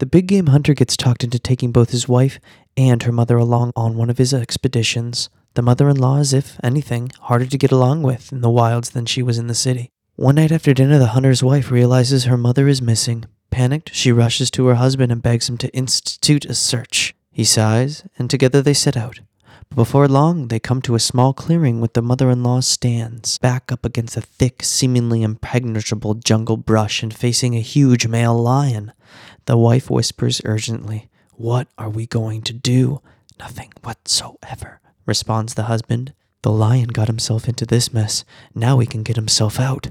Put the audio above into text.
The big game hunter gets talked into taking both his wife and her mother along on one of his expeditions. The mother in law is, if anything, harder to get along with in the wilds than she was in the city. One night after dinner, the hunter's wife realizes her mother is missing. Panicked, she rushes to her husband and begs him to institute a search. He sighs, and together they set out. But before long, they come to a small clearing with the mother in law stands, back up against a thick, seemingly impenetrable jungle brush and facing a huge male lion. The wife whispers urgently, What are we going to do? Nothing whatsoever, responds the husband. The lion got himself into this mess. Now he can get himself out.